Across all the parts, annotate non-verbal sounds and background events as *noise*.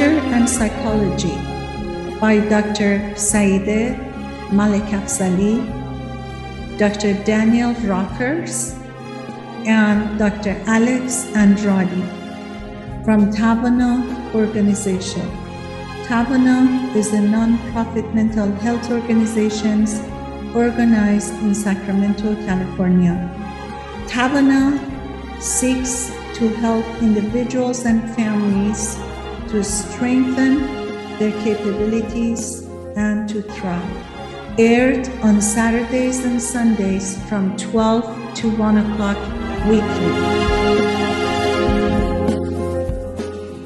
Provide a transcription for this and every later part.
And Psychology by Dr. Saide Malikafzali, Dr. Daniel Rockers, and Dr. Alex Andrade from Tavana Organization. Tavana is a non-profit mental health organization organized in Sacramento, California. Tavana seeks to help individuals and families to strengthen their capabilities and to thrive. Aired on Saturdays and Sundays from 12 to 1 o'clock weekly.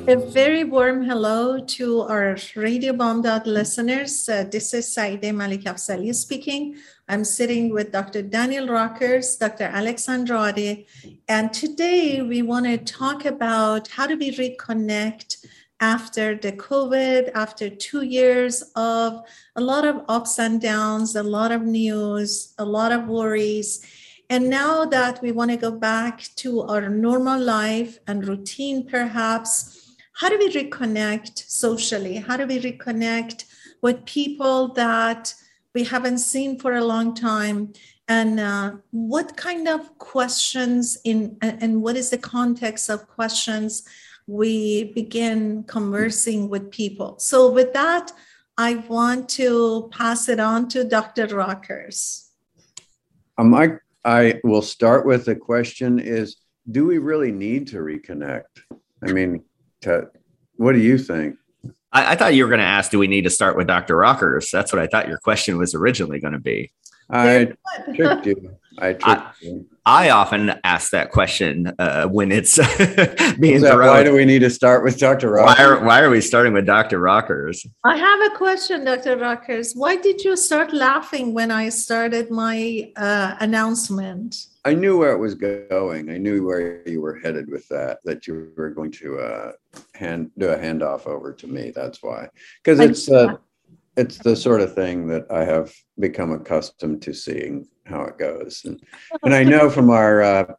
A very warm hello to our Radio Bamdad listeners. Uh, this is Saide Malikafzali speaking. I'm sitting with Dr. Daniel Rockers, Dr. Alex Andrade, and today we want to talk about how do we reconnect after the COVID, after two years of a lot of ups and downs, a lot of news, a lot of worries. And now that we want to go back to our normal life and routine, perhaps, how do we reconnect socially? How do we reconnect with people that we haven't seen for a long time? And uh, what kind of questions in and what is the context of questions we begin conversing with people? So with that, I want to pass it on to Dr. Rockers. Um, I, I will start with the question is, do we really need to reconnect? I mean, to, what do you think? I, I thought you were going to ask, do we need to start with Dr. Rockers? That's what I thought your question was originally going to be. I tricked you. I tricked I, you. I often ask that question uh, when it's *laughs* being that, Why do we need to start with Dr. Rockers? Why are, why are we starting with Dr. Rockers? I have a question, Dr. Rockers. Why did you start laughing when I started my uh, announcement? I knew where it was going. I knew where you were headed with that. That you were going to uh, hand do a handoff over to me. That's why, because it's uh, it's the sort of thing that I have become accustomed to seeing how it goes, and and I know from our uh,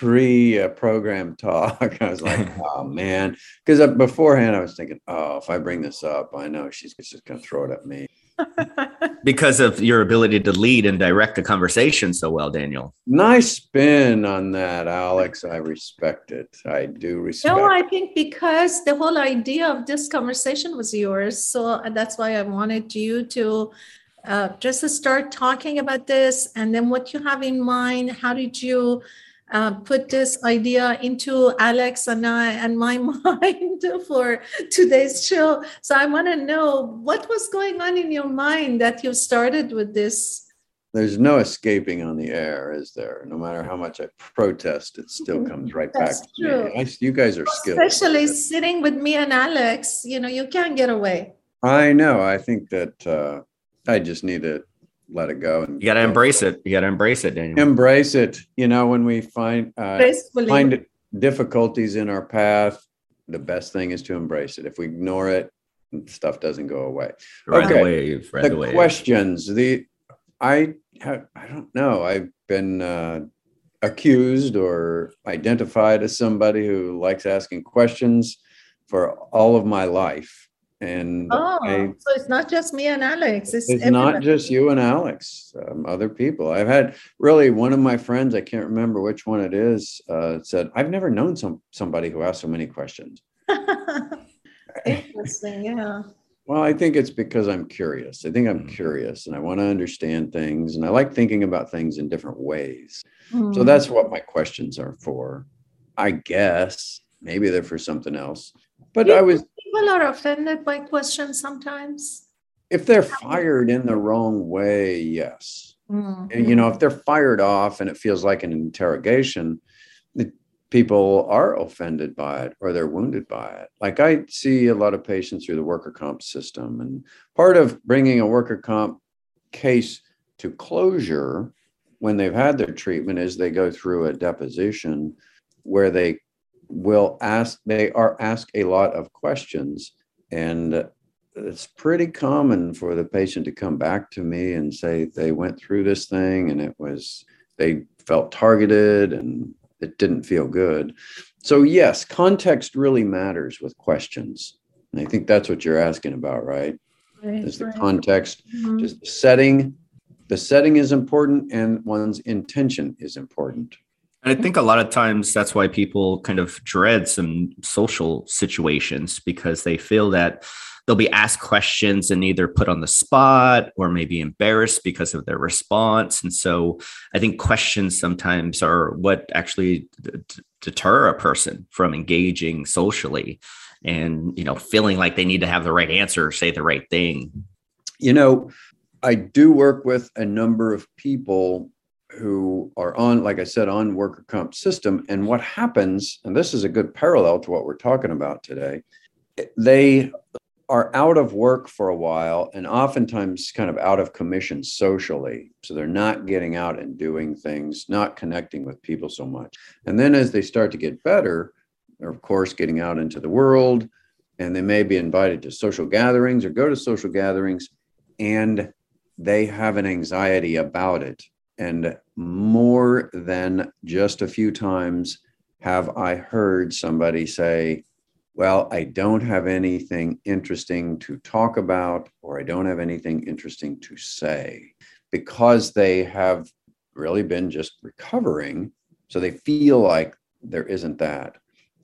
pre-program talk, *laughs* I was like, *laughs* oh man, because beforehand I was thinking, oh, if I bring this up, I know she's just going to throw it at me *laughs* because of your ability to lead and direct the conversation so well, Daniel. Nice spin on that, Alex. I respect it. I do respect. No, I think because the whole idea of this conversation was yours, so that's why I wanted you to uh, just to start talking about this, and then what you have in mind. How did you? uh, put this idea into Alex and I and my *laughs* mind for today's show. So I want to know what was going on in your mind that you started with this. There's no escaping on the air, is there? No matter how much I protest, it still mm-hmm. comes right That's back true. to me. I, you guys are skilled. Especially sitting with me and Alex, you know, you can't get away. I know. I think that uh, I just need to let it go. And you got to embrace it. You got to embrace it, Daniel. Embrace it. You know, when we find uh, find difficulties in our path, the best thing is to embrace it. If we ignore it, stuff doesn't go away. Ride okay. the wave. Ride the, the wave. questions. The I have, I don't know. I've been uh, accused or identified as somebody who likes asking questions for all of my life and oh, I, so it's not just me and Alex. It's, it's not just you and Alex. Um, other people. I've had really one of my friends. I can't remember which one it is. Uh, said I've never known some somebody who asked so many questions. *laughs* Interesting. Yeah. Well, I think it's because I'm curious. I think I'm mm. curious and I want to understand things and I like thinking about things in different ways. Mm. So that's what my questions are for. I guess maybe they're for something else. But yeah. I was people are offended by questions sometimes. If they're fired in the wrong way, yes. Mm-hmm. You know, if they're fired off and it feels like an interrogation, the people are offended by it or they're wounded by it. Like I see a lot of patients through the worker comp system, and part of bringing a worker comp case to closure when they've had their treatment is they go through a deposition where they will ask, they are asked a lot of questions. And it's pretty common for the patient to come back to me and say they went through this thing and it was, they felt targeted and it didn't feel good. So, yes, context really matters with questions. And I think that's what you're asking about, right? Right, Is the right. context, Mhm. just the setting. The setting is important and one's intention is important. And I think a lot of times that's why people kind of dread some social situations because they feel that they'll be asked questions and either put on the spot or maybe embarrassed because of their response. And so I think questions sometimes are what actually d- deter a person from engaging socially and you know feeling like they need to have the right answer or say the right thing. You know, I do work with a number of people who are on, like I said, on worker comp system. And what happens, and this is a good parallel to what we're talking about today, they are out of work for a while and oftentimes kind of out of commission socially. So they're not getting out and doing things, not connecting with people so much. And then as they start to get better, they're of course getting out into the world and they may be invited to social gatherings or go to social gatherings and they have an anxiety about it. And more than just a few times have I heard somebody say, Well, I don't have anything interesting to talk about, or I don't have anything interesting to say, because they have really been just recovering. So they feel like there isn't that.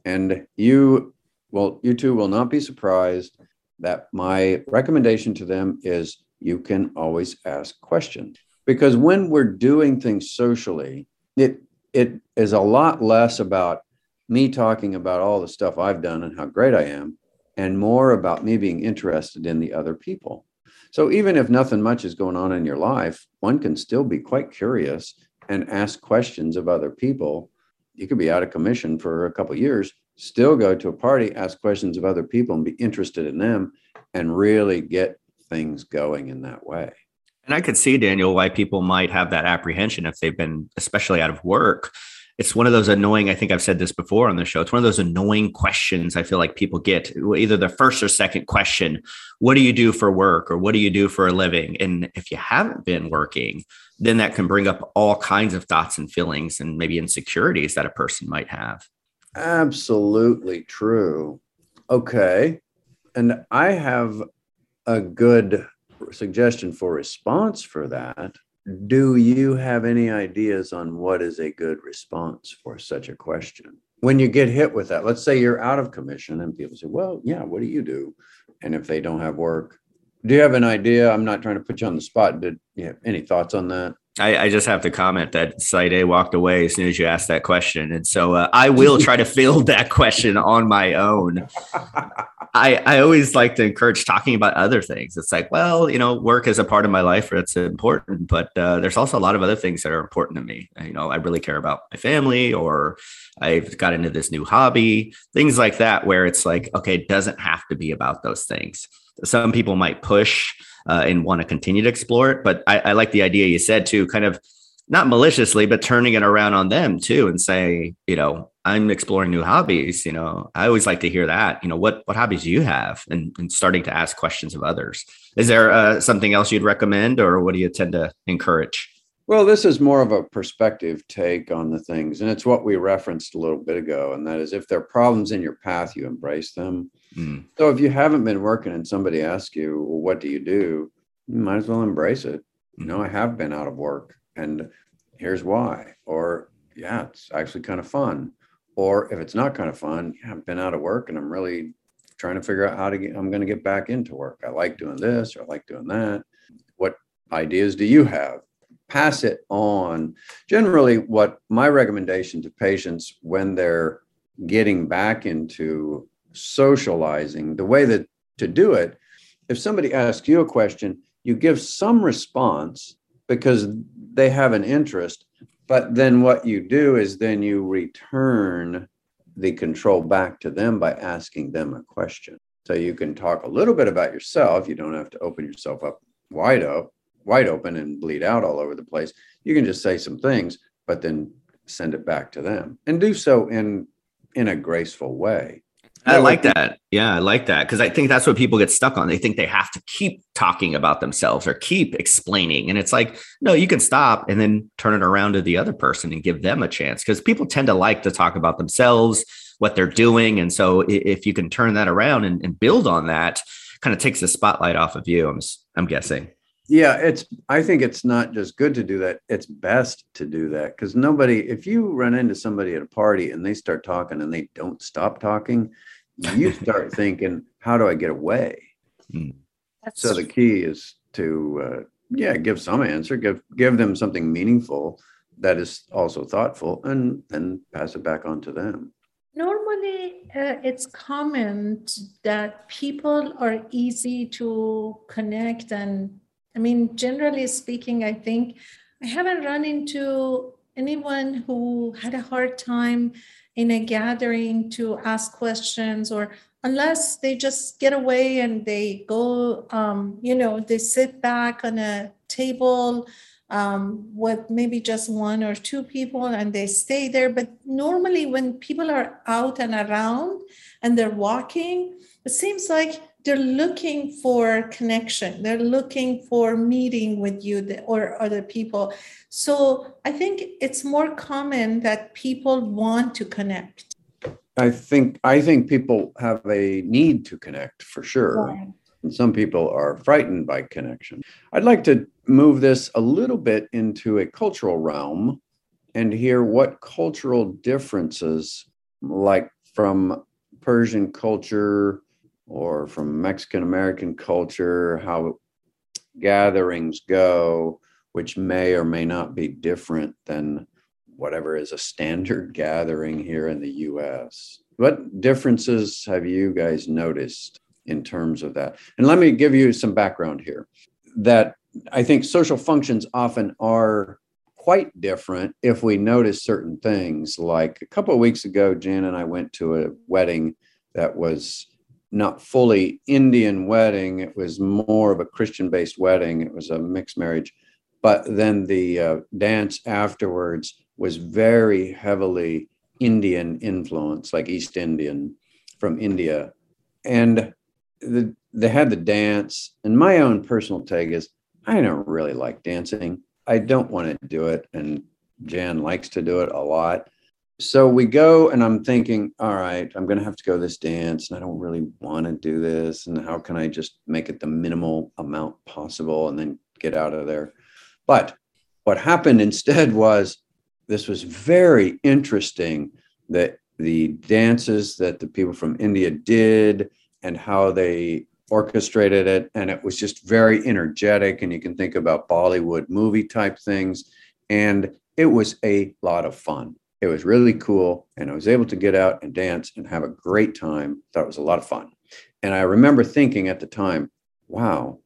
And you, well, you two will not be surprised that my recommendation to them is you can always ask questions because when we're doing things socially it it is a lot less about me talking about all the stuff I've done and how great I am and more about me being interested in the other people so even if nothing much is going on in your life one can still be quite curious and ask questions of other people you could be out of commission for a couple of years still go to a party ask questions of other people and be interested in them and really get things going in that way. And I could see, Daniel, why people might have that apprehension if they've been, especially out of work. It's one of those annoying, I think I've said this before on the show. It's one of those annoying questions I feel like people get either the first or second question What do you do for work? Or what do you do for a living? And if you haven't been working, then that can bring up all kinds of thoughts and feelings and maybe insecurities that a person might have. Absolutely true. Okay. And I have a good suggestion for response for that. Mm-hmm. Do you have any ideas on what is a good response for such a question? When you get hit with that, let's say you're out of commission and people say, Well, yeah, what do you do? And if they don't have work, do you have an idea? I'm not trying to put you on the spot. Did you have any thoughts on that? I, I, just have to comment that Saide walked away as soon as you asked that question. And so uh, I will try to field *laughs* that question on my own. I, I always like to encourage talking about other things. It's like, well, you know, work is a part of my life that's important, but uh, there's also a lot of other things that are important to me. You know, I really care about my family or I've got into this new hobby, things like that, where it's like, okay, it doesn't have to be about those things. Some people might push uh, and want to continue to explore it. But I, I, like the idea you said too, kind of not maliciously, but turning it around on them too, and say, you know, I'm exploring new hobbies. You know, I always like to hear that. You know, what what hobbies do you have, and, and starting to ask questions of others. Is there uh, something else you'd recommend, or what do you tend to encourage? Well, this is more of a perspective take on the things. And it's what we referenced a little bit ago. And that is if there are problems in your path, you embrace them. Mm. So if you haven't been working and somebody asks you, well, what do you do? You might as well embrace it. You know, I have been out of work and here's why. Or, yeah, it's actually kind of fun. Or if it's not kind of fun, yeah, I've been out of work and I'm really trying to figure out how to get, I'm going to get back into work. I like doing this or I like doing that. What ideas do you have? pass it on. Generally, what my recommendation to patients when they're getting back into socializing, the way that to do it, if somebody asks you a question, you give some response because they have an interest. But then what you do is then you return the control back to them by asking them a question. So you can talk a little bit about yourself. You don't have to open yourself up wide up wide open and bleed out all over the place. You can just say some things, but then send it back to them and do so in in a graceful way. I like that. Yeah, I like that because I think that's what people get stuck on. They think they have to keep talking about themselves or keep explaining. And it's like, no, you can stop and then turn it around to the other person and give them a chance because people tend to like to talk about themselves what they're doing. And so if you can turn that around and, and build on that, kind of takes the spotlight off of you. I'm I'm guessing. Yeah, it's I think it's not just good to do that, it's best to do that because nobody if you run into somebody at a party and they start talking and they don't stop talking, you *laughs* start thinking, how do I get away? Hmm. so the key is to uh, yeah, give some answer, give give them something meaningful that is also thoughtful and then pass it back on to them. Normally, uh, it's common that people are easy to connect and I mean, generally speaking, I think I haven't run into anyone who had a hard time in a gathering to ask questions or unless they just get away and they go um, you know they sit back on a table um, with maybe just one or two people and they stay there. But normally when people are out and around and they're walking it seems like they're looking for connection. They're looking for meeting with you or other people. So i think it's more common that people want to connect. I think i think people have a need to connect for sure. Right. and some people are frightened by connection. I'd like to move this a little bit into a cultural realm and hear what cultural differences like from persian culture or from Mexican American culture, how gatherings go, which may or may not be different than whatever is a standard *laughs* gathering here in the US. What differences have you guys noticed in terms of that? And let me give you some background here that I think social functions often are quite different if we notice certain things. Like a couple of weeks ago, Jan and I went to a wedding that was not fully Indian wedding. It was more of a Christian based wedding. It was a mixed marriage. But then the uh, dance afterwards was very heavily Indian influence, like East Indian from India. And the, they had the dance. And my own personal take is I don't really like dancing. I don't want to do it. And Jan likes to do it a lot so we go and i'm thinking all right i'm going to have to go this dance and i don't really want to do this and how can i just make it the minimal amount possible and then get out of there? But what happened instead was this was very interesting that the dances that the people from india did and how they orchestrated it and it was just very energetic and you can think about bollywood movie type things and it was a lot of fun it was really cool. And I was able to get out and dance and have a great time. Thought it was a lot of fun. And I remember thinking at the time, wow,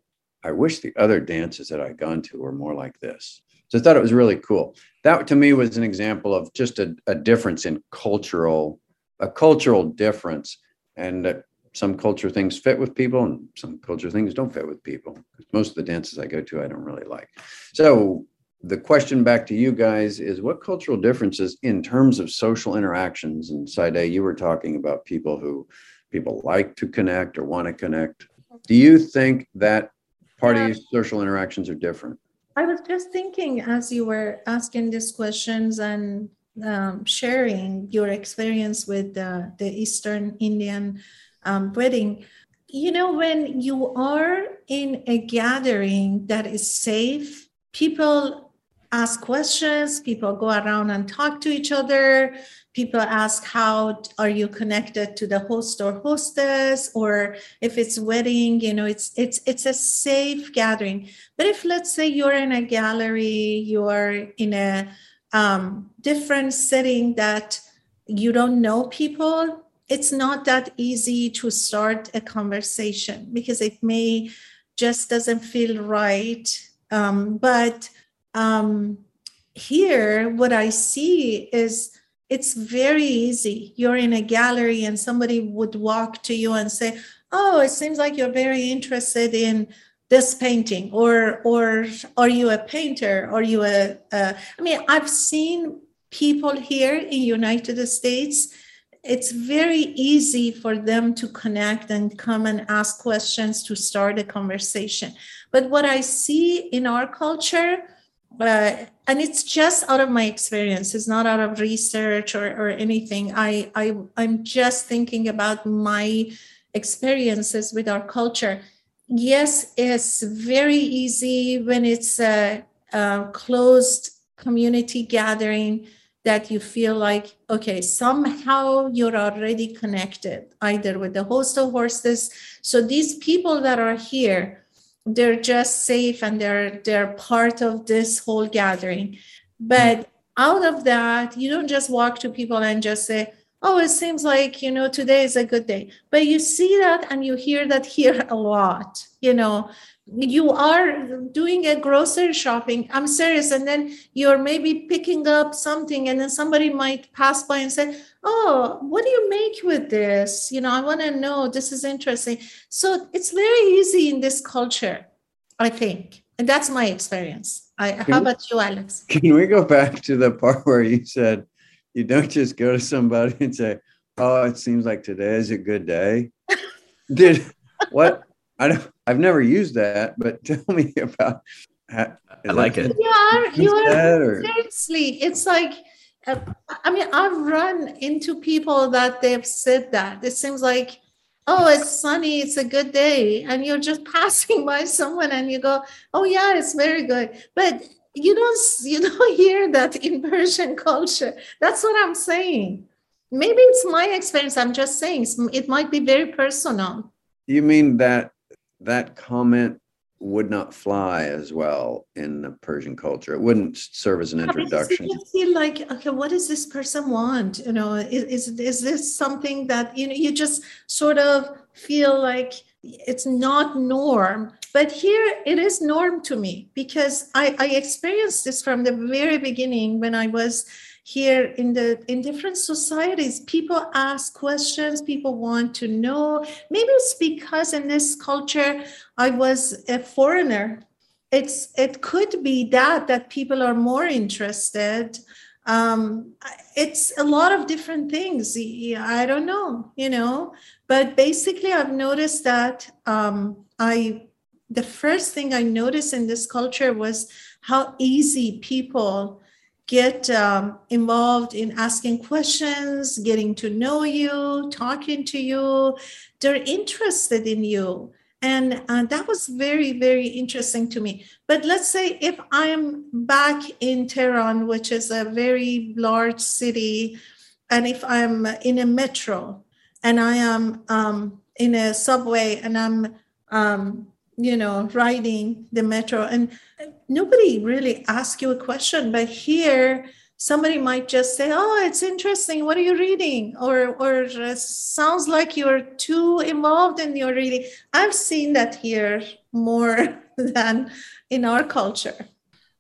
I wish the other dances that I'd gone to were more like this. So I thought it was really cool. That to me was an example of just a, a difference in cultural, a cultural difference. And uh, some culture things fit with people and some culture things don't fit with people. Most of the dances I go to, I don't really like. So the question back to you guys is what cultural differences in terms of social interactions and Saide, you were talking about people who people like to connect or want to connect. Do you think that part of your social interactions are different? I was just thinking as you were asking these questions and um, sharing your experience with the, the Eastern Indian um, wedding. You know, when you are in a gathering that is safe, people ask questions people go around and talk to each other. People ask how are you connected to the host or hostess? Or if it's wedding you know it's it's it's a safe gathering. But if let's say you're in a gallery you're in a um, different setting that you don't know people it's not that easy to start a conversation because it may just doesn't feel right. Um, but um, here, what I see is it's very easy. You're in a gallery and somebody would walk to you and say, "Oh, it seems like you're very interested in this painting," or "Or are you a painter? Are you a?" mean, I've seen people here in United States. It's very easy for them to connect and come and ask questions to start a conversation. But what I see in our culture, uh, and it's just out of my experience. It's not out of research or, or anything. I, I i'm just thinking about my experiences with our culture. Yes it's very easy when it's a, a closed community gathering that you feel like okay somehow you're already connected either with the host of horses. So these people that are here they're just safe and they're they're part of this whole gathering. But out of that you don't just walk to people and just say oh it seems like you know today is a good day. But you see that and you hear that here a lot you know. You are doing a grocery shopping i'm serious and then you're maybe picking up something and then somebody might pass by and say oh what do you make with this you know i want to know this is interesting so it's very easy in this culture i think and that's my experience I, how about you alex can we go back to the part where you said you don't just go to somebody and say oh it seems like today is a good day *laughs* did what I don't. I've never used that, but *laughs* tell me about. How, I like it. You are. You are. Seriously, it's like. Uh, I mean, I've run into people that they've said that. It seems like, oh, it's sunny, it's a good day, and you're just *laughs* passing by someone, and you go, oh yeah, it's very good, but you don't you *laughs* don't hear that *laughs* in Persian culture. That's what I'm saying. Maybe it's my experience. I'm just saying it might be very personal. You mean that that comment would not fly as well in the Persian culture. It wouldn't serve as an introduction. You feel like, okay, what does this person want? You know, is, is, is this something that, you know, you just sort of feel like it's not norm. But here it is norm to me because I, I experienced this from the very beginning when I was here in the in different societies people ask questions people want to know. Maybe it's because in this culture i was a foreigner. It's it could be that that people are more interested. Um, it's a lot of different things. I don't know you know? But basically i've noticed that um, i the first thing i noticed in this culture was how easy people get um, involved in asking questions, getting to know you, talking to you. They're interested in you. And uh, that was very, very interesting to me. But let's say if I'm back in Tehran, which is a very large city, and if I'm in a metro and I am um, in a subway and I'm, um, you know, riding the metro and nobody really asks you a question, but here somebody might just say, "Oh, it's interesting. What are you reading?" Or, or uh, sounds like you're too involved in your reading. I've seen that here more *laughs* than in our culture.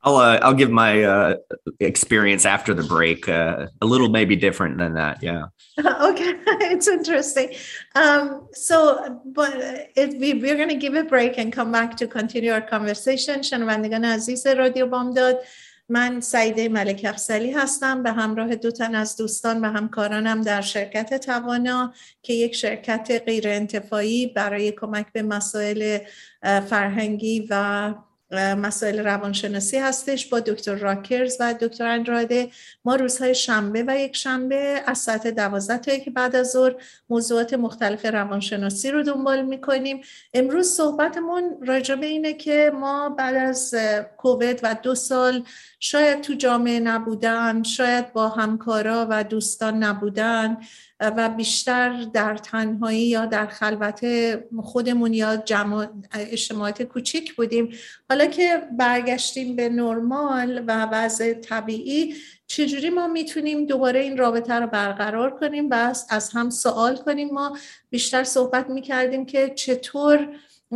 I'll uh, I'll give my uh, experience after the break uh, a little maybe different than that. Yeah. *laughs* okay, *laughs* it's interesting. Um, so, but it, we, we're going to give a break and come back to continue our conversation. شنوندگان عزیز رادیو بامداد من سعیده ملک افسلی هستم به همراه دو تن از دوستان و همکارانم در شرکت توانا که یک شرکت غیر انتفاعی برای کمک به مسائل فرهنگی و مسائل روانشناسی هستش با دکتر راکرز و دکتر اندراده ما روزهای شنبه و یک شنبه از ساعت دوازده تا یک بعد از ظهر موضوعات مختلف روانشناسی رو دنبال می‌کنیم. امروز صحبتمون راجع به اینه که ما بعد از کووید و دو سال شاید تو جامعه نبودن شاید با همکارا و دوستان نبودن. و بیشتر در تنهایی یا در خلوت خودمون یا جمع اجتماعات کوچیک بودیم. حالا که برگشتیم به نرمال و وضع طبیعی چجوری ما می‌تونیم دوباره این رابطه رو برقرار کنیم؟ و از هم سوال کنیم. ما بیشتر صحبت می‌کردیم که چطور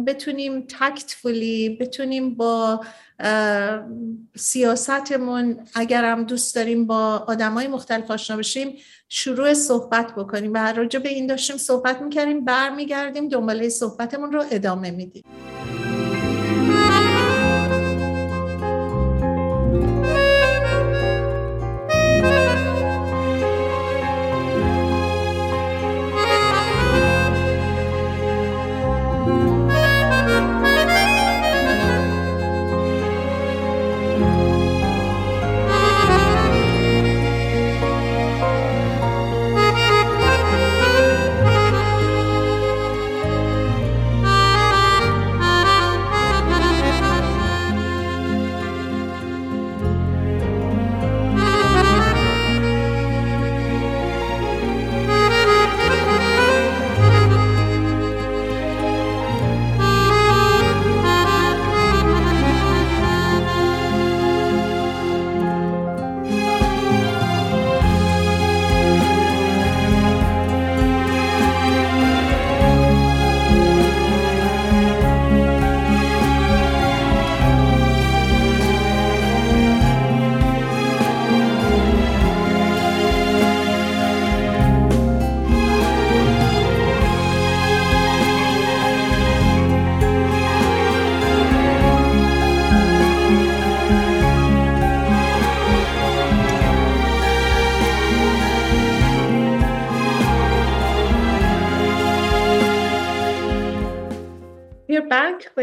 بتونیم تکتفولی بتونیم با سیاستمون اگر هم دوست داریم با آدمای مختلف آشنا بشیم شروع صحبت بکنیم و راجع به این داشتیم صحبت می‌کردیم برمیگردیم دنباله صحبتمون رو ادامه میدیم.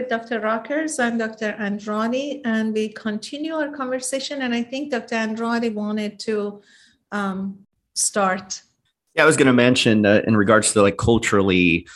With Dr. Rockers. I'm Dr. Andrade, and we continue our conversation. And I think Dr. Andrade wanted to um, start. Yeah, I was going to mention uh, in regards to like culturally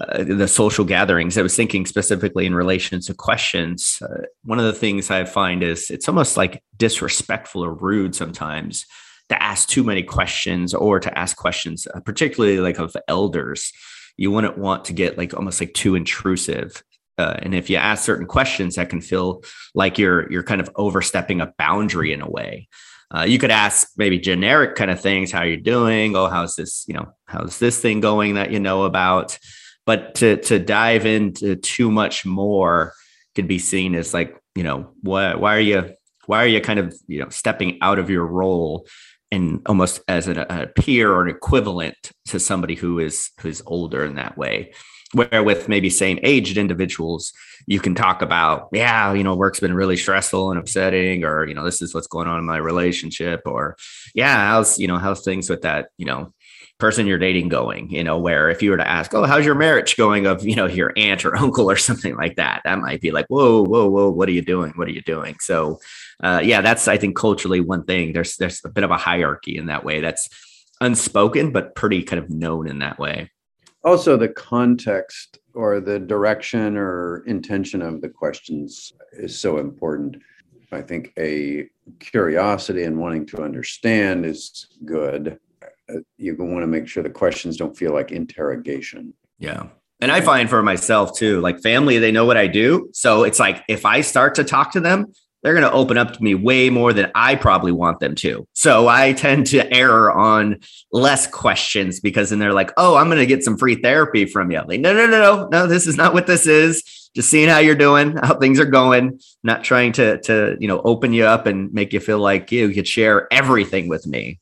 uh, the social gatherings. I was thinking specifically in relation to questions. Uh, one of the things I find is it's almost like disrespectful or rude sometimes to ask too many questions or to ask questions, uh, particularly like of elders. You wouldn't want to get like almost like too intrusive. Uh, and if you ask certain questions, that can feel like you're you're kind of overstepping a boundary in a way. Uh, you could ask maybe generic kind of things, how you're doing, oh, how's this, you know, how's this thing going that you know about? But to to dive into too much more could be seen as like, you know, why why are you why are you kind of you know stepping out of your role and almost as a, peer or an equivalent to somebody who is who's older in that way where with maybe same aged individuals you can talk about yeah you know work's been really stressful and upsetting or you know this is what's going on in my relationship or yeah how's you know how's things with that you know person you're dating going? You know where if you were to ask oh how's your marriage going? of you know your aunt or *laughs* uncle or something like that that might be like whoa whoa whoa what are you doing? What are you doing? So uh, yeah that's i think culturally one thing. There's there's a bit of a hierarchy in that way that's unspoken but pretty kind of known in that way also the context or the direction or intention of the questions is so important i think a curiosity and wanting to understand is good uh, you want to make sure the questions don't feel like interrogation. Yeah. And I find for myself too, like family, they know what I do. So it's like if I start to talk to them, they're going to open up to me way more than I probably want them to. So I tend to err on less questions because then they're like, oh, I'm going to get some free therapy from you. Like, no, no, no, no, no, this is not what this is. Just seeing how you're doing, *laughs* how things are going, not trying to, to, you know, open you up and make you feel like you could share everything with me.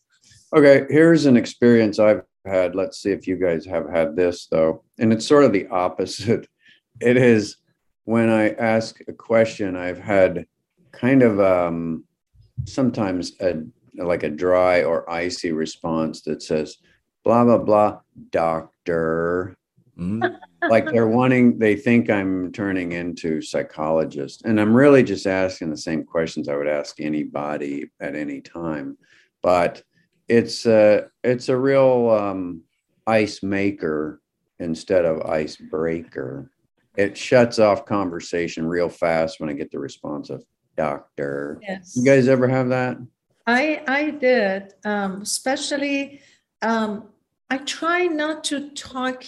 Okay, here's an experience I've had. Let's see if you guys have had this though. And it's sort of the opposite. *laughs* It is when I ask a question, I've had kind of um, sometimes a like a dry or icy response that says blah blah blah doctor mm. like they're wanting they think i'm turning into psychologist and i'm really just asking the same questions i would ask anybody at any time but it's a it's a real um, ice maker instead of ice breaker. It shuts off conversation real fast when I get the response of doctor. Yes. You guys ever have that? I I did, um, especially. Um, I try not to talk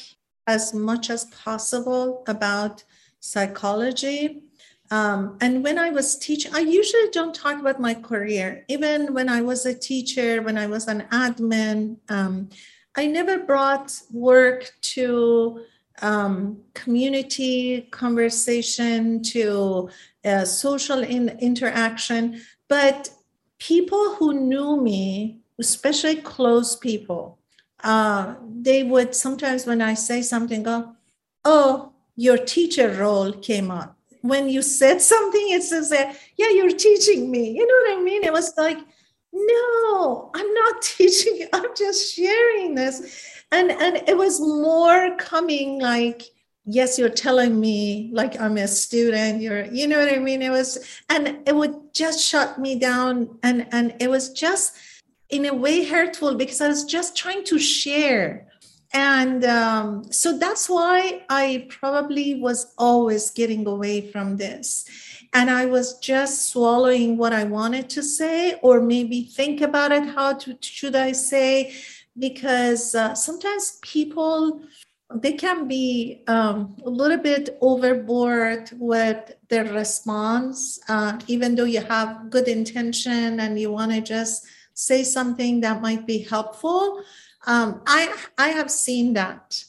as much as possible about psychology um, and when I was teaching, I usually don't talk about my career. Even when I was a teacher, when I was an admin, um, I never brought work to um, community conversation, to uh, social in, interaction. But people who knew me, especially close people, uh, they would sometimes, when I say something, go, Oh, your teacher role came up when you said *laughs* something, it says yeah, you're teaching me. You know what I mean? It was like, no, I'm not *laughs* teaching. I'm just sharing this. And and it was more coming like, yes, you're telling me like I'm a student. You're, you know what I mean? It was, and it would just shut me down. And and it was just in a way hurtful because I was just trying to share and um, so that's why I probably was always getting away from this. And I was just swallowing what I wanted to say, or maybe think about it. How to, should I say? Because uh, sometimes people they can be um, a little bit overboard with their response, uh, even though you have good intention and you want to just say something that might be helpful um, I I have seen that.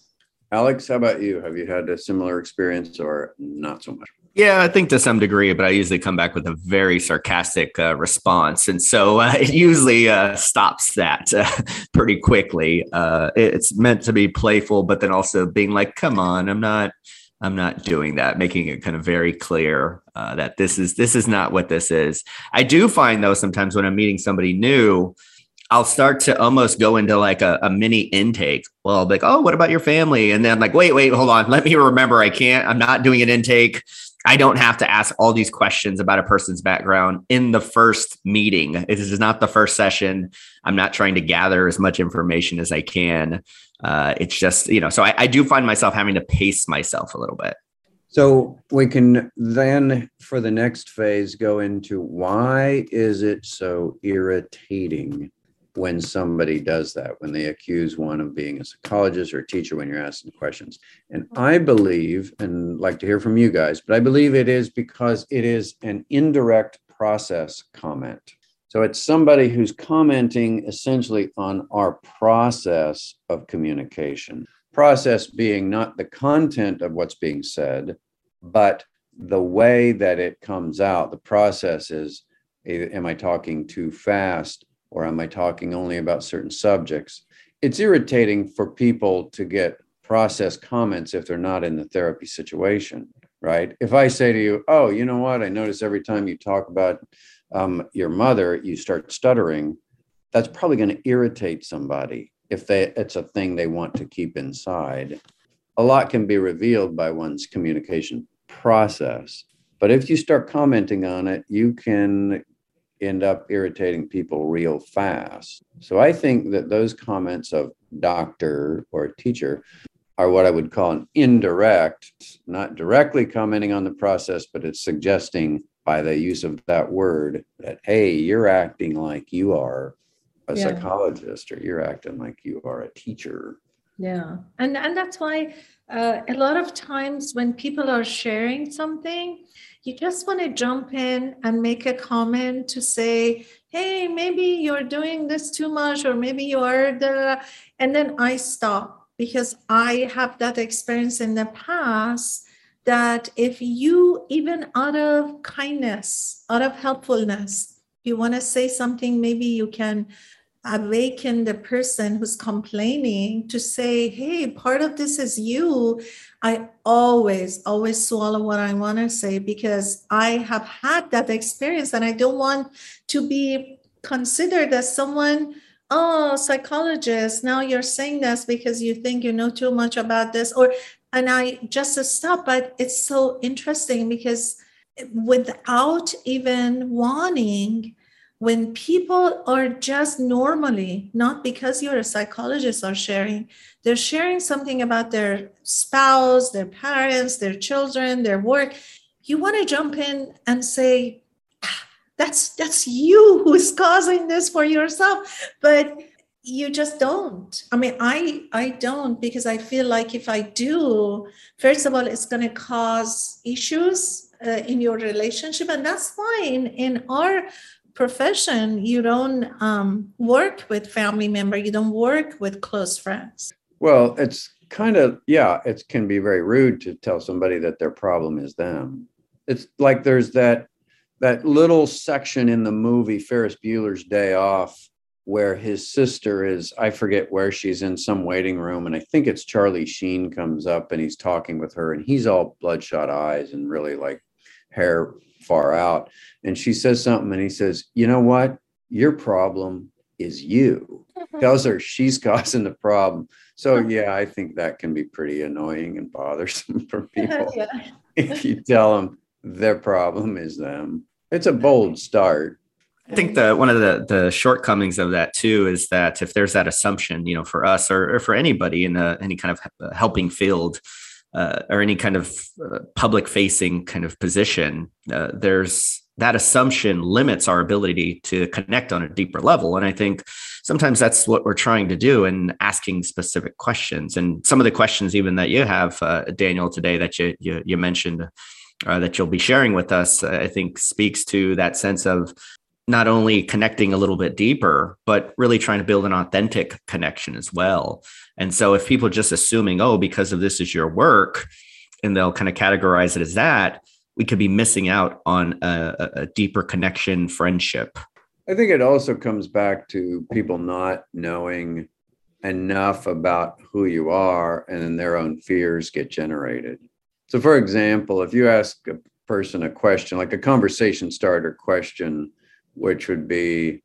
Alex, how about you? Have you had a similar experience or not so much? Yeah, I think to some degree, but I usually come back with a very sarcastic uh, response, and so *laughs* uh, it usually uh, stops that uh, *laughs* pretty quickly. Uh, it's meant to be playful, but then also being like, "Come on, I'm not, I'm not doing that," making it kind of very clear uh, that this is this is not what this is. I do find though sometimes when I'm meeting somebody new, I'll start to almost go into like a, a mini intake. Well, I'll be like, oh, what about your family? And then I'm like, wait, wait, hold on. Let me remember. I can't, I'm not doing an intake. I don't have to ask all these questions about a person's background in the first meeting. This is not the first session. I'm not trying to gather as much information as I can. Uh, it's just, you know, so I, I do find myself having to pace myself a little bit. So we can then, for the next phase, go into why is it so irritating when somebody does that, when they accuse one of being a psychologist or a teacher when you're asking questions. And mm-hmm. I believe, and like to hear from you guys, but I believe it is because it is an indirect process comment. So it's somebody who's commenting essentially on our process of communication. Process being not the content of what's being said, but the way that it comes out. The process is am I talking too fast? Or am I talking only about certain subjects? It's irritating for people to get process comments if they're not in the therapy situation, right? If I say to you, oh, you know what? I notice every time you talk about um, your mother, you start stuttering. That's probably going to irritate somebody if they it's a thing they want to keep inside. A lot can be revealed by one's communication process. But if you start commenting on it, you can end up irritating people real fast. So I think that those comments of doctor or teacher are what I would call an indirect, not directly commenting on the process, but it's suggesting by the use of that word that, hey, you're acting like you are a yeah. psychologist or you're acting like you are a teacher. Yeah. And and that's why uh, a lot of times when people are sharing something, you just want to jump in and make a comment to say, hey, maybe you're doing this too much, or maybe you are the, and then I stop because I have that experience in the past that if you, even out of kindness, out of helpfulness, you want to say something, maybe you can awaken the person who's complaining to say, hey, part of this is you. I always, always swallow what I want to say because I have had that experience and I don't want to be considered as someone, oh, psychologist, now you're saying this because you think you know too much about this. Or, and I just stop, but it's so interesting because without even wanting, when people are just normally, not because you're a psychologist, are sharing, they're sharing something about their spouse, their parents, their children, their work. You want to jump in and say, ah, that's that's you who's causing this for yourself. But you just don't i mean i i don't because i feel like if i do first of all it's going to cause issues uh, in your relationship and that's in in our profession, you don't um, work with family member, you don't work with close friends. Well, it's kind of yeah, it can be very rude to tell somebody that their problem is them. It's like there's that that little section in the movie Ferris Bueller's Day Off where his sister is I forget where she's in some waiting room and I think it's Charlie Sheen comes up and he's talking with her and he's all bloodshot eyes and really like hair far out. And she says something, and he says, You know what? Your problem is you. *laughs* Tells her she's *laughs* causing the problem. So, *laughs* yeah, I think that can be pretty annoying and bothersome for people. yeah. if you tell them their problem is them, it's a bold start. I think the one of the the shortcomings of that too is that if there's that assumption, you know, for us or, or for anybody in a, any kind of uh, helping field, uh, or any kind of uh, public facing kind of position, uh, there's that assumption limits our ability to connect on a deeper level. And I think sometimes that's what we're trying to do in asking specific questions. And some of the questions, even that you have, uh, Daniel, today that you you, you mentioned. Uh, that you'll be sharing with us, I think speaks to that sense of not only connecting a little bit deeper, but really trying to build an authentic connection as well. And so if people just assuming, oh, because of this is your work, and they'll kind of categorize it as that, we could be missing out on a, a deeper connection, friendship. I think it also comes back to people not knowing enough about who you are and then their own fears get generated. So, for example, if you ask a person a question, like a conversation starter question, which would be,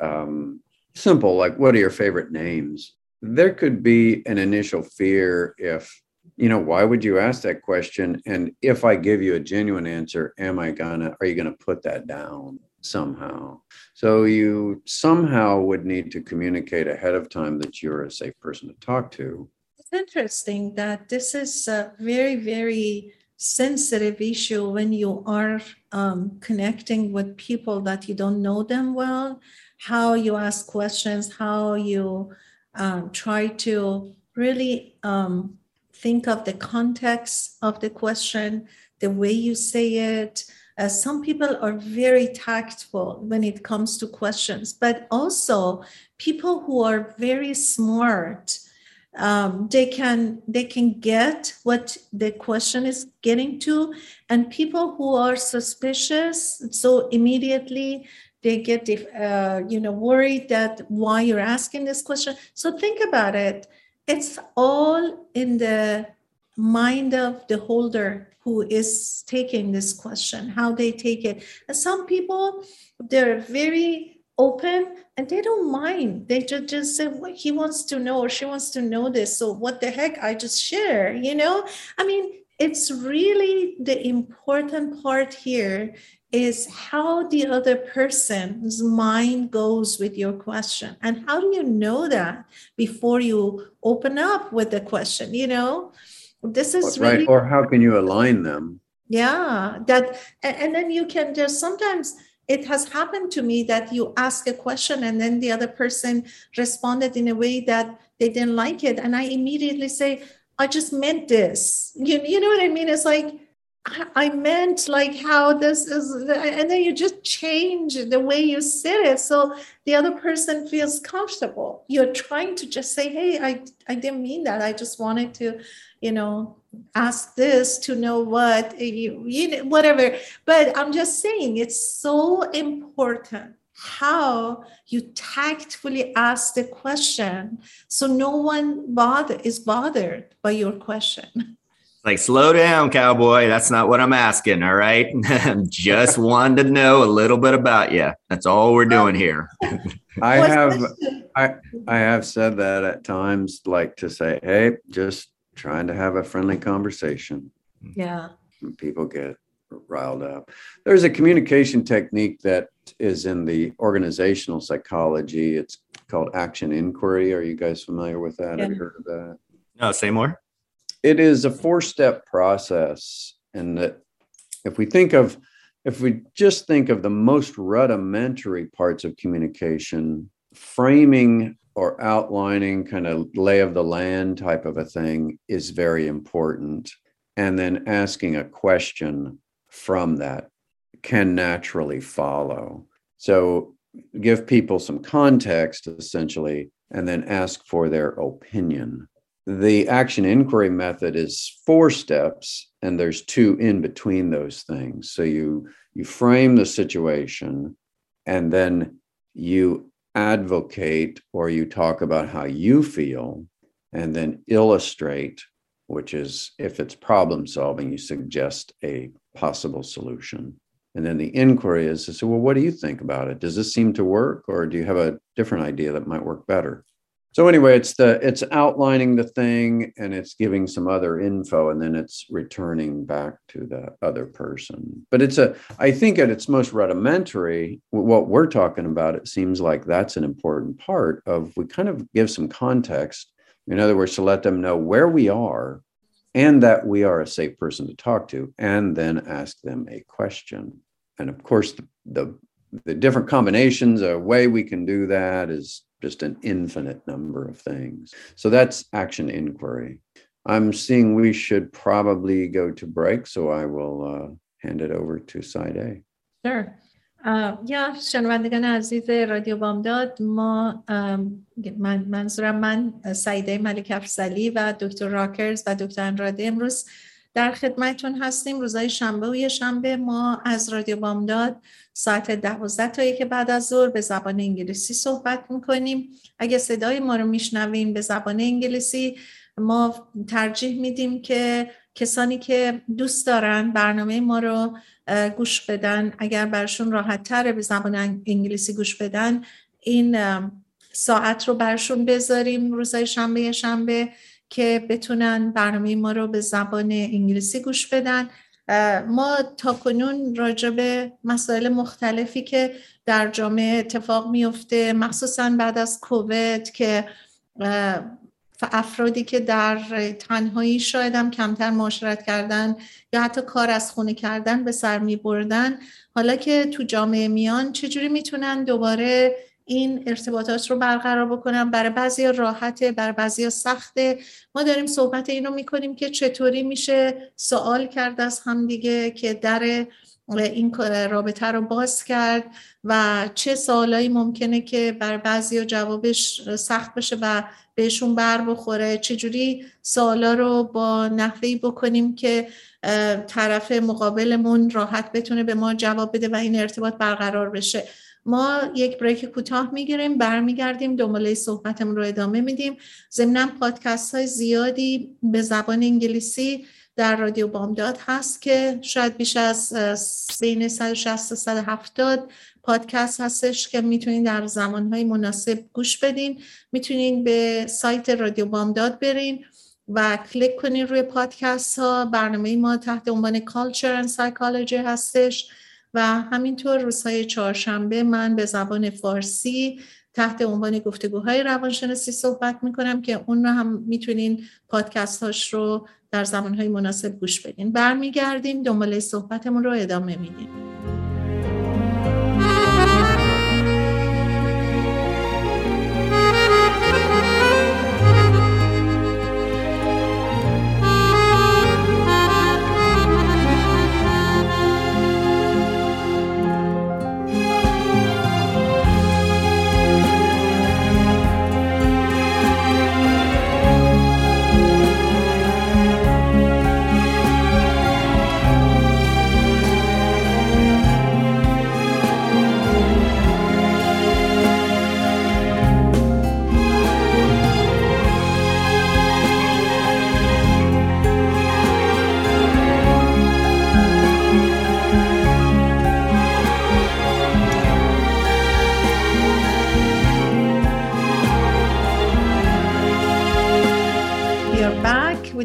um, simple, like what are your favorite names? There could be an initial fear if, you know, why would you ask that question? And if I give you a genuine answer, am I gonna, are you gonna put that down somehow? So you somehow would need to communicate ahead of time that you're a safe person to talk to. It's interesting that this is a very, very sensitive issue when you are um, connecting with people that you don't know them well how you ask questions how you um, try to really um, think of the context of the question the way you say it. Uh, some people are very tactful when it comes to questions but also people who are very smart um, they can they can get what the question is getting to. And people who are suspicious so immediately they get uh, you know worried that why you're asking this question. So think about it. It's all in the mind of the holder who is taking this question how they take it. And some people they're very open and they don't mind. They just, just say, well, he wants to know or she wants to know this. So what the heck? I just share, you know? I mean, it's really the important part here is how the other person's mind goes with your question. And how do you know that before you open up with the question? You know, this is right. Really, or how can you align them? Yeah, that, and then you can just sometimes it has happened to me that you ask a question and then the other person responded in a way that they didn't like it and i immediately say i just meant this you, you know what i mean it's like I meant like how this is, and then you just change the way you say it so the other person feels comfortable. You're trying to just say, "Hey, I I didn't mean that. I just wanted to, you know, ask this to know what you, you know, whatever." But I'm just saying, it's so important how you tactfully ask the question so no one bother is bothered by your question. like slow down cowboy that's not what i'm asking all right *laughs* just wanted to know a little bit about you that's all we're doing here *laughs* i have i i have said that at times like to say hey just trying to have a friendly conversation. Hmm. Yeah. People get riled up. There's a communication technique that is in the organizational psychology. It's called action inquiry. Are you guys familiar with that? Yeah. have you heard of that? No say more. It is a four step process. And that if we think of, if we just think of the most rudimentary parts of communication, framing or outlining kind of lay of the land type of a thing is very important. And then asking a question from that can naturally follow. So give people some context essentially, and then ask for their opinion the action inquiry method is four steps and there's two in between those things so you you frame the situation and then you advocate or you talk about how you feel and then illustrate which is if it's problem solving you suggest a possible solution. And then the inquiry is to say well what do you think about it? Does this seem to work or do you have a different idea that might work better so anyway it's the it's outlining the thing and it's giving some other info and then it's returning back to the other person. But it's a i think at its most rudimentary what we're talking about it seems like that's an important part of we kind of give some context. In other words to let them know where we are and that we are a safe person to talk to and then ask them a question. And of course the, the the different combinations a way we can do that is just an infinite number of things. So that's action inquiry. I'm seeing we should probably go to break, so I will uh, hand it over to Saida. Sure. یا شنوندگان عزیز رادیو بامداد ما من منظورم من سعیده ملک افزلی و دکتر راکرز و دکتر انراده امروز در خدمتون هستیم. روزای شنبه و یه شنبه ما از رادیو بامداد ساعت دوازده تا یک بعد از ظهر به زبان انگلیسی صحبت می‌کنیم. اگه صدای ما رو میشنویم به زبان انگلیسی ما ترجیح میدیم که کسانی که دوست دارن برنامه ما رو گوش بدن. اگر برشون راحت تره به زبان انگلیسی گوش بدن این ساعت رو برشون بذاریم. روزای شنبه شنبه که بتونن برنامه ما رو به زبان انگلیسی گوش بدن. ما تا کنون راجع به مسائل مختلفی که در جامعه اتفاق میفته مخصوصا بعد از کووید که افرادی که در تنهایی شاید هم کمتر معاشرت کردن یا حتی کار از خونه کردن به سر می بردن حالا که تو جامعه میان چجوری می‌تونن دوباره این ارتباطات رو برقرار بکنم. برای بعضی راحته برای بعضی سخته. ما داریم صحبت این رو می‌کنیم که چطوری میشه سوال کرد از همدیگه که در این رابطه رو باز کرد و چه سوالایی ممکنه که بر بعضی جوابش سخت بشه و بهشون بر بخوره. چجوری سوالا رو با نحوی بکنیم که طرف مقابلمون راحت بتونه به ما جواب بده و این ارتباط برقرار بشه. ما یک بریک کوتاه می‌گیریم برمیگردیم دنباله صحبتمون رو ادامه میدیم. ضمنا پادکست های زیادی به زبان انگلیسی در رادیو بامداد هست که شاید بیش از بین 160 170 پادکست هستش که می‌تونید در زمانهای مناسب گوش بدین. می‌تونین به سایت رادیو بامداد برین و کلیک کنین روی پادکست ها برنامه ما تحت عنوان Culture and Psychology هستش. و همینطور روزهای چهارشنبه من به زبان فارسی تحت عنوان گفتگوهای روانشناسی صحبت می‌کنم که اون رو هم می‌تونین پادکست هاش رو در زمانهای مناسب گوش بدین. برمیگردیم دنباله صحبتمون رو ادامه میدیم.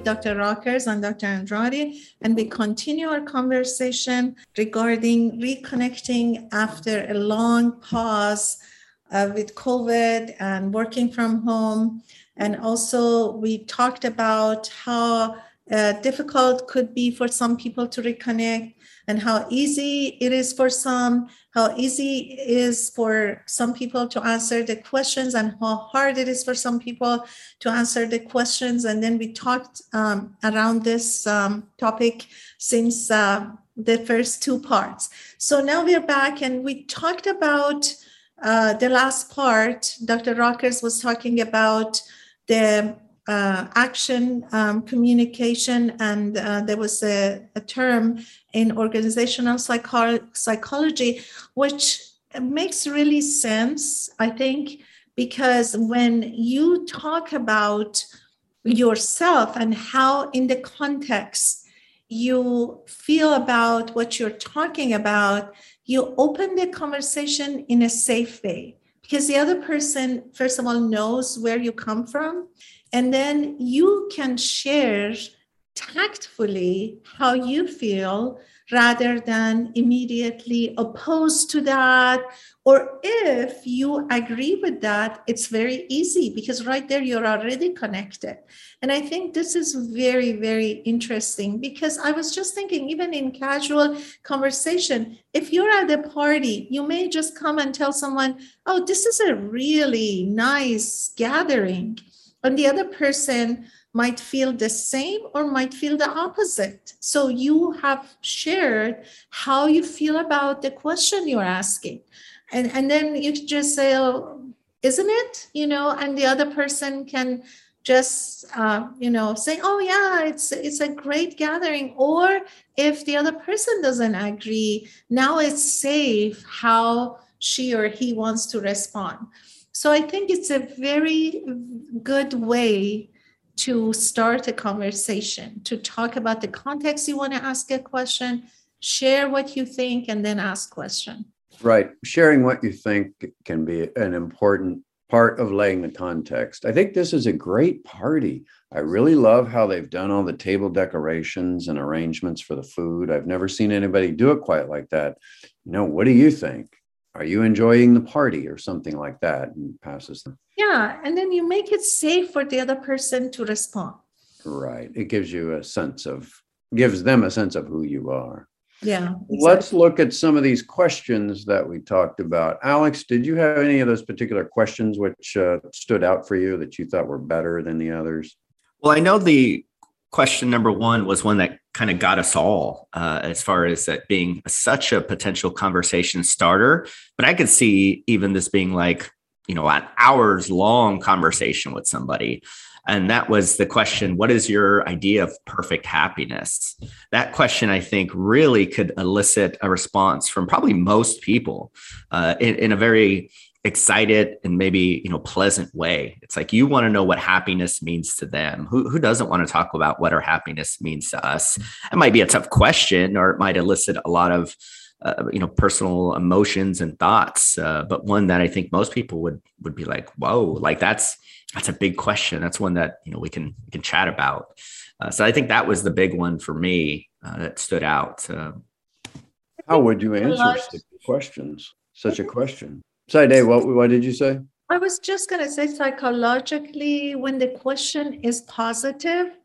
Dr. Rockers and Dr. Andrade, and we continue our conversation regarding reconnecting after a long pause uh, with COVID and working from home. And also, we talked about how uh, difficult could be for some people to reconnect and how easy it is for some, how easy it is for some people to answer the questions, and how hard it is for some people to answer the questions. And then we talked um, around this um, topic since uh, the first two parts. So now we're back, and we talked about uh, the last part. Dr. Rockers was talking about the uh, action um, communication, and uh, there was a, a, term in organizational psycho- psychology which makes really sense, I think, because when you talk about yourself and how, in the context, you feel about what you're talking about, you open the conversation in a safe way. Because the other person, first of all, knows where you come from and then you can share tactfully how you feel rather than immediately opposed to that. Or if you agree with that, it's very easy because right there you're already connected. And I think this is very, very interesting because I was just thinking, even in casual conversation, if you're at a party, you may just come and tell someone, oh, this is a really nice gathering and the other person might feel the same or might feel the opposite. So you have shared how you feel about the question you're asking. And, and then you just say, oh, isn't it? You know, and the other person can just uh, you know say oh yeah it's it's a great gathering or if the other person doesn't agree now it's safe how she or he wants to respond so I think it's a very good way to start a conversation, to talk about the context you want to ask a question, share what you think, and then ask question. Right. Sharing what you think can be an important part of laying the context. I think this is a great party. I really love how they've done all the table decorations and arrangements for the food. I've never seen anybody do it quite like that. You know, what do you think? Are you enjoying the party or something like that? And passes them. Yeah. And then you make it safe for the other person to respond. Right. It gives you a sense of, gives them a sense of who you are. Yeah. Exactly. Let's look at some of these questions that we talked about. Alex, did you have any of those particular questions which uh, stood out for you that you thought were better than the others? Well, I know the question number one was one that kind of got us all uh, as far as that being such a potential conversation starter. But I could see even this being like, you know, an hours long conversation with somebody. And that was the question What is your idea of perfect happiness? That question, I think, really could elicit a response from probably most people uh, in, in a very excited and maybe you know pleasant way. It's like you want to know what happiness means to them. Who, who doesn't want to talk about what our happiness means to us? It might be a tough question or it might elicit a lot of uh, you know personal emotions and thoughts uh, but one that i think most people would would be like whoa like that's that's a big question. That's one that you know we can we can chat about. Uh, so i think that was the big one for me uh, that stood out uh. how would you answer questions? Such a question Sorry, Dave, what, what did you say? I was just going to say psychologically, when the question is positive,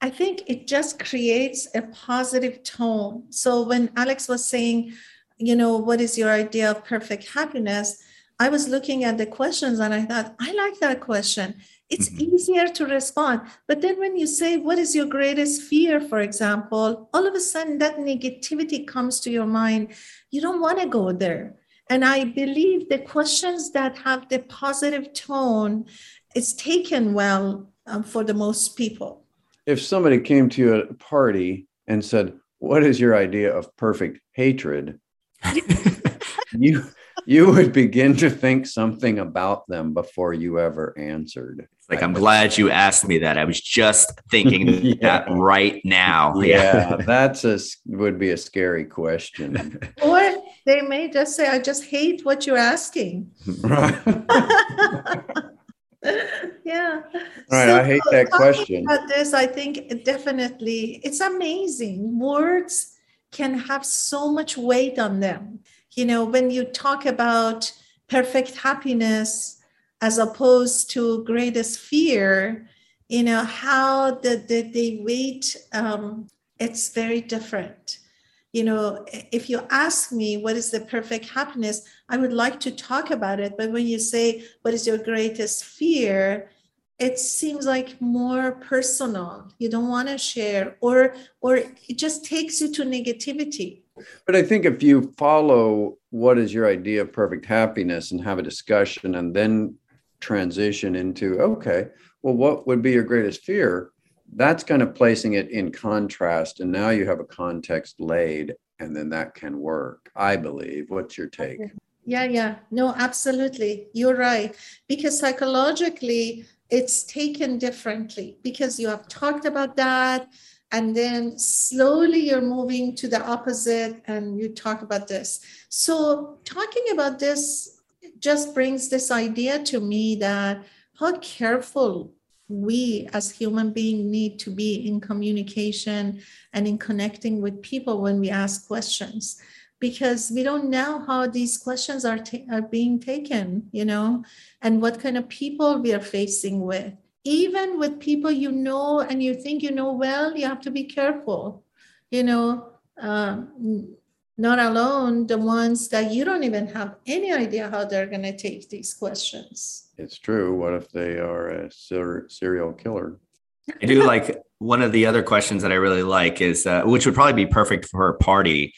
I think it just creates a positive tone. So when Alex was saying, you know, what is your idea of perfect happiness? I was looking at the questions and I thought, I like that question. It's mm-hmm. easier to respond. But then when you say, what is your greatest fear, for example, all of a sudden that negativity comes to your mind. You don't want to go there. And I believe the questions that have the positive tone is taken well um, for the most people. If somebody came to you at a party and said, "What is your idea of perfect hatred?" *laughs* you you would begin to think something about them before you ever answered. Like, I'm glad you asked me that. I was just thinking *laughs* yeah. that right now. Yeah, yeah, *laughs* that's a would be a scary question. or they may just say, I just hate what you're asking. *laughs* Right. *laughs* yeah. Right. So, I hate that question. About this, I think definitely it's amazing. Words can have so much weight on them. You know, when you talk about perfect happiness as opposed to greatest fear, you know, how the, the, they weight, um, it's very different you know, if you ask me what is the perfect happiness, I would like to talk about it. But when you say, what is your greatest fear? It seems like more personal. You don't want to share, or or it just takes you to negativity. But I think if you follow what is your idea of perfect happiness and have a discussion and then transition into, okay, well, what would be your greatest fear? That's kind of placing it in contrast and now you have a context laid and then that can work i believe. What's your take? Yeah yeah. No absolutely. You're right. Because psychologically it's taken differently because you have talked about that and then slowly you're moving to the opposite and you talk about this. So talking about this just brings this idea to me that how careful we as human beings need to be in communication and in connecting with people when we ask questions. Because we don't know how these questions are, ta- are being taken you know and what kind of people we are facing with. Even with people you know and you think you know well you have to be careful you know um, not alone the ones that you don't even have any idea how they're going to take these questions it's true. What if they are a ser- serial killer? I do like one of the other questions that I really like is, uh, which would probably be perfect for a party.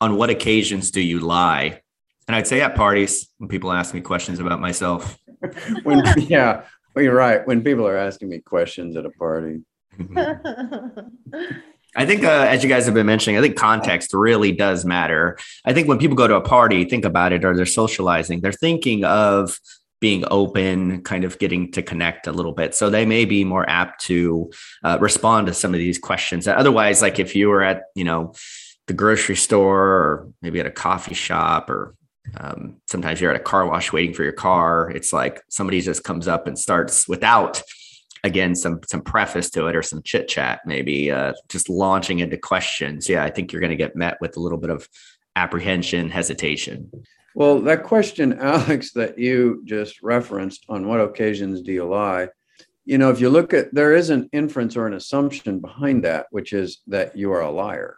On what occasions do you lie? And I'd say at parties when people ask me questions about myself. *laughs* when, yeah, well, you're right. When people are asking me questions at a party. *laughs* I think, uh, as you guys have been mentioning, I think context really does matter. I think when people go to a party, think about it, or they're socializing, they're thinking of being open, kind of getting to connect a little bit. So they may be more apt to uh, respond to some of these questions. Otherwise, like if you were at, you know, the grocery store or maybe at a coffee shop or um, sometimes you're at a car wash waiting for your car. It's like somebody just comes up and starts without again some some preface to it or some chit chat maybe uh, just launching into questions yeah i think you're going to get met with a little bit of apprehension hesitation well that question *laughs* alex that you just referenced on what occasions do you lie you know if you look at there is an inference or an assumption behind that which is that you are a liar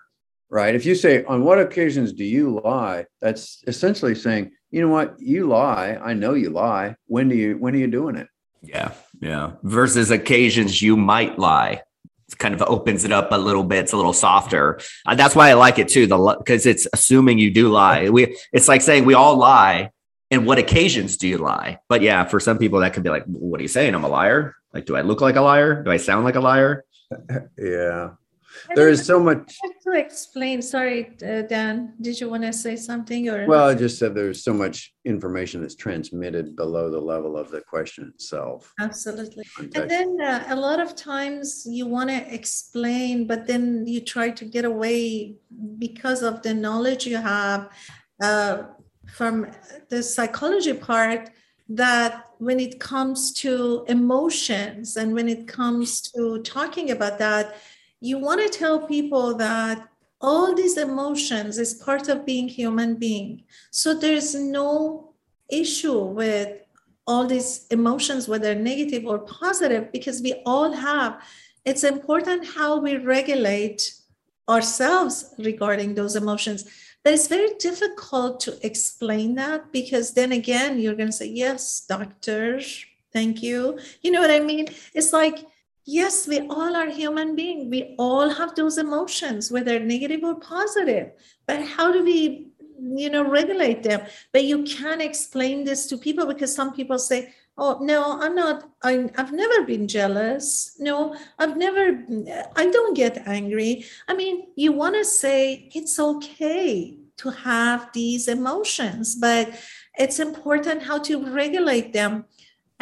right? If you say, on what occasions do you lie? That's essentially saying, you know what, you lie. I know you lie. When do you, when are you doing it? Yeah. Yeah. Versus occasions you might lie. Kind of opens it up a little bit. It's a little softer. Uh, that's why I like it too. The because it's assuming you do lie. We it's like saying we all lie. And what occasions do you lie? But yeah, for some people that could be like, what are you saying? I'm a liar. Like, do I look like a liar? Do I sound like a liar? *laughs* yeah there is so much to explain. Sorry uh, dan. Did you want to say something or? Well i just said there's so much information that's transmitted below the level of the question itself. Absolutely. And then uh, a lot of times you want to explain but then you try to get away because of the knowledge you have uh, from the psychology part that when it comes to emotions and when it comes to talking about that you want to tell people that all these emotions is part of being human being. So there's no issue with all these emotions whether negative or positive because we all have it's important how we regulate ourselves regarding those emotions. But it's very difficult to explain that because then again you're going to say yes doctor thank you. You know what i mean? It's like yes we all are human beings. We all have those emotions whether negative or positive. But how do we you know regulate them? But you can explain this to people because some people say oh no i'm not I, i've never been jealous. No i've never i don't get angry. I mean you want to say it's okay to have these emotions but it's important how to regulate them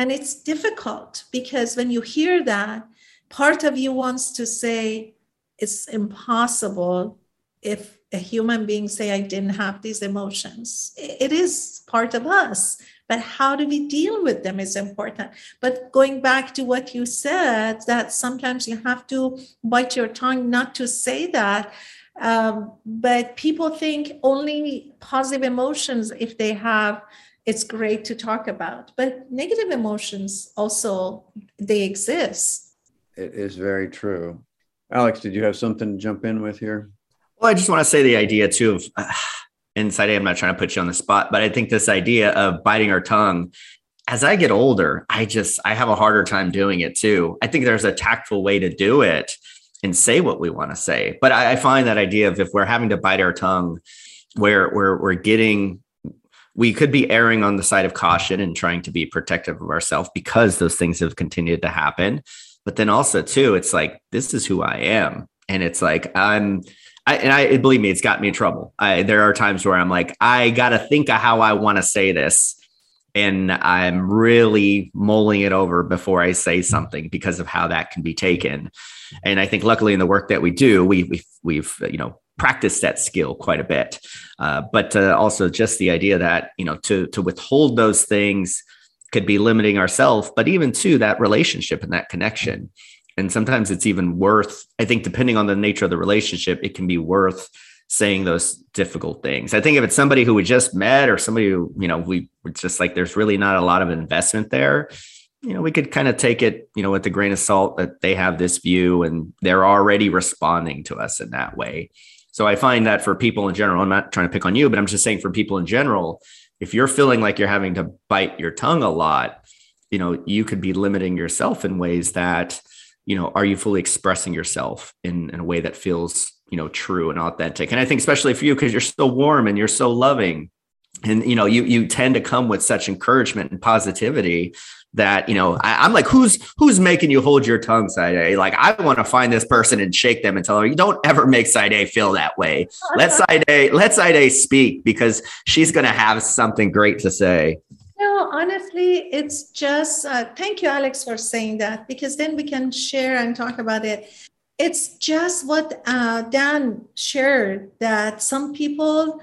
and it's difficult because when you hear that, part of you wants to say it's impossible if a human being say I didn't have these emotions. It is part of us, but how do we deal with them is important. But going back to what you said, that sometimes you have to bite your tongue not to say that. Um, but people think only positive emotions if they have it's great to talk about. But negative emotions also they exist. It is very true. Alex did you have something to jump in with here? Well i just want to say the idea too of *sighs* uh, inside i'm not trying to put you on the spot but i think this idea of biting our tongue as i get older i just i have a harder time doing it too. I think there's a tactful way to do it and say what we want to say. But I, I find that idea of if we're having to bite our tongue where we're, we're getting we could be erring on the side of caution and trying to be protective of ourselves because those things have continued to happen. But then also too, it's like this is who I am, and it's like I'm. I, and I believe me, it's got me in trouble. I, there are times where I'm like, I got to think of how I want to say this, and I'm really mulling it over before I say something because of how that can be taken. And I think, luckily, in the work that we do, we, we've we've you know practice that skill quite a bit. Uh, but uh, also just the idea that you know to to withhold those things could be limiting ourselves, but even to that relationship and that connection. And sometimes it's even worth. I think depending on the nature of the relationship, it can be worth saying those difficult things. I think if it's somebody who we just met or somebody who you know we just like there's really not a lot of investment there you know, we could kind of take it, you know, with a grain of salt that they have this view and they're already responding to us in that way. So I find that for people in general, I'm not trying to pick on you, but I'm just saying for people in general, if you're feeling like you're having to bite your tongue a lot, you know, you could be limiting yourself in ways that, you know, are you fully expressing yourself in, in a way that feels, you know, true and authentic? And I think especially for you, because you're so warm and you're so loving, and you know, you you tend to come with such encouragement and positivity that you know I, am like who's who's making you hold your tongue Saida? Like i want to find this person and shake them and tell her you don't ever make Saida feel that way. Let *laughs* Saida let Saida speak because she's going to have something great to say. No honestly it's just uh, thank you alex for saying that because then we can share and talk about it. It's just what uh, dan shared that some people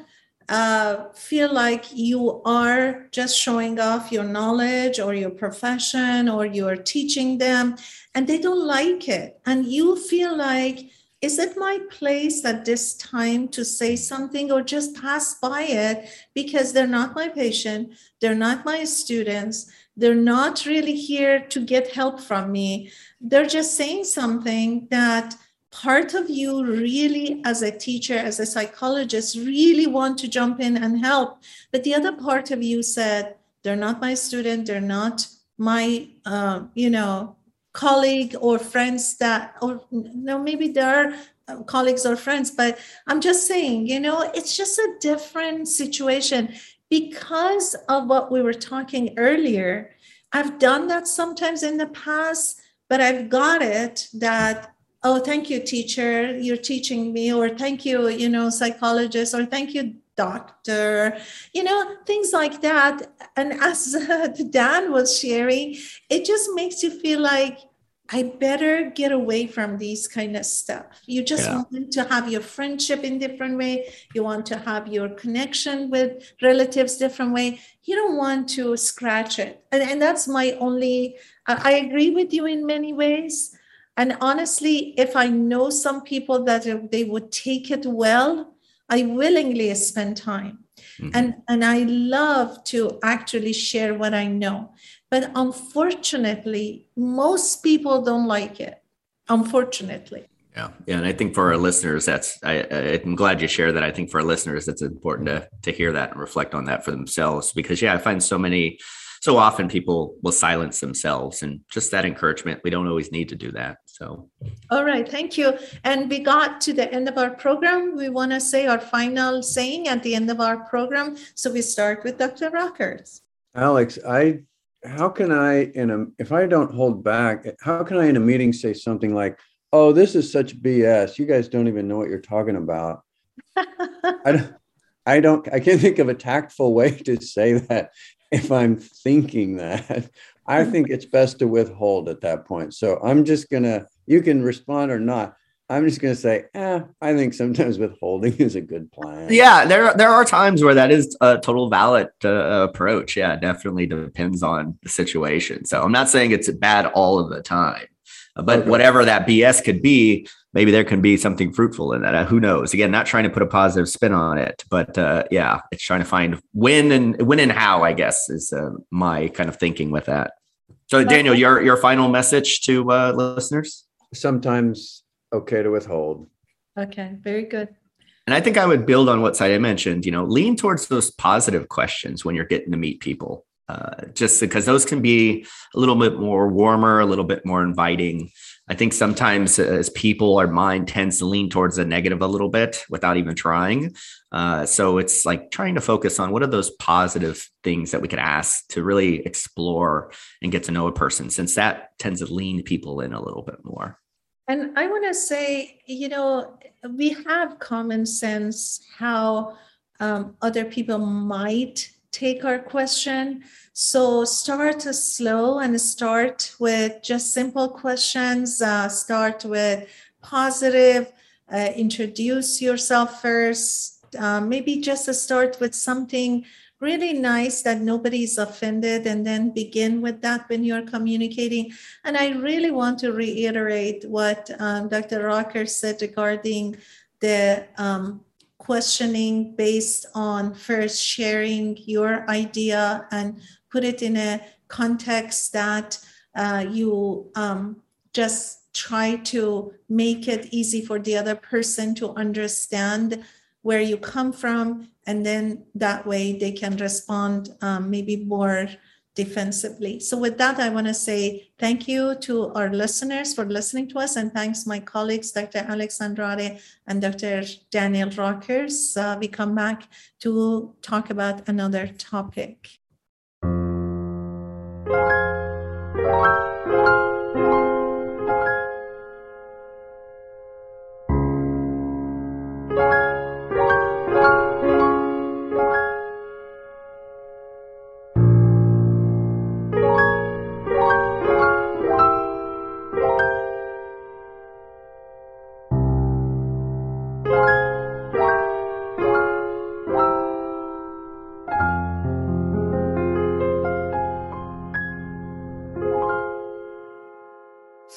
uh, feel like you are just showing off your knowledge or your profession or you're teaching them and they don't like it. And you feel like, is it my place at this time to say something or just pass by it because they're not my patient, they're not my students, they're not really here to get help from me. They're just saying something that part of you really as a teacher as a psychologist really want to jump in and help. But the other part of you said they're not my student they're not my uh, you know colleague or friends that or no maybe there are uh, colleagues or friends but i'm just saying you know it's just a different situation. Because of what we were talking earlier i've done that sometimes in the past but i've got it that oh thank you teacher. You're teaching me or thank you you know psychologist or thank you doctor. You know things like that. And as *laughs* dan was sharing it just makes you feel like i better get away from these kind of stuff. You just yeah. want to have your friendship in different way. You want to have your connection with relatives different way. You don't want to scratch it. And, and that's my only I agree with you in many ways and honestly, if I know some people that they would take it well, I willingly spend time. Mm-hmm. And, and I love to actually share what I know. But unfortunately, most people don't like it. Unfortunately. Yeah, yeah, and I think for our listeners, that's I, I'm glad you share that. I think for our listeners, that's important to to hear that and reflect on that for themselves because yeah, I find so many so often people will silence themselves and just that encouragement we don't always need to do that so. All right thank you. And we got to the end of our program. We want to say our final saying at the end of our program. So we start with dr rockers alex i how can i in a if i don't hold back how can i in a meeting say something like oh this is such bs you guys don't even know what you're talking about. I don't, I don't I can't think of a tactful way to say that if I'm thinking that. I think it's best to withhold at that point. So I'm just gonna. You can respond or not. I'm just going to say, eh, I think sometimes *laughs* withholding is a good plan. Yeah, there there are times where that is a total valid uh, approach. Yeah, definitely depends on the situation. So I'm not saying it's bad all of the time, but okay. whatever that BS could be, maybe there can be something fruitful in that. Uh, who knows? Again, not trying to put a positive spin on it, but uh, yeah, it's trying to find when and when and how. I guess is uh, my kind of thinking with that. So, Daniel, your your final message to uh, listeners? Sometimes okay to withhold. Okay, very good. And I think I would build on what Saida mentioned. You know, lean towards those positive questions when you're getting to meet people. Uh, just because those can be a little bit more warmer, a little bit more inviting. I think sometimes as people, our mind tends to lean towards the negative a little bit without even trying. Uh, so it's like trying to focus on what are those positive things that we could ask to really explore and get to know a person, since that tends to lean people in a little bit more. And I want to say, you know, we have common sense how um, other people might take our question. So start slow and start with just simple questions. Uh, start with positive. Uh, introduce yourself first. Uh, maybe just start with something really nice that nobody's offended and then begin with that when you're communicating and i really want to reiterate what um, dr rocker said regarding the um, questioning based on first sharing your idea and put it in a context that uh, you um, just try to make it easy for the other person to understand where you come from and then that way they can respond um, maybe more defensively. So with that, I want to say thank you to our listeners for listening to us, and thanks my colleagues, Dr. Alex Andrade and Dr. Daniel Rockers. Uh, we come back to talk about another topic.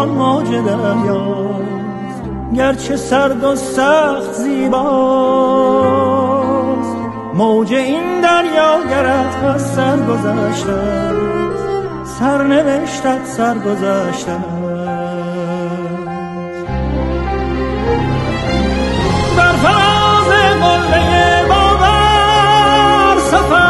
چون موج دریاست گرچه سرد و سخت زیباست موج این دریا گرد از سر گذشته سر نوشتت سر گذشته بر فراز قله باور سفر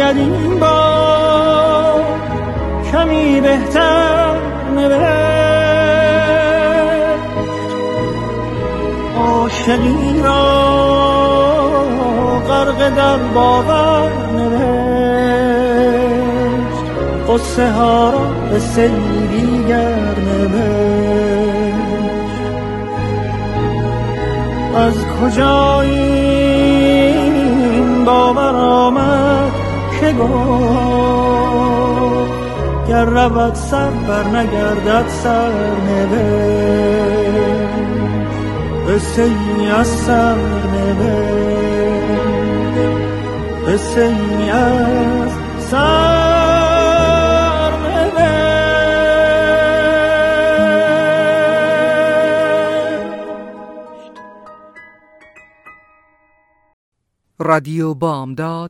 شاید این با کمی بهتر نوشت. عاشقی را غرق در باور نوشت. قصه ها را به دیگر نوشت. از کجا این باور آمد؟ نگاه گر رود سر بر نگردد سر قصه ای از سر قصه ای از سر رادیو بامداد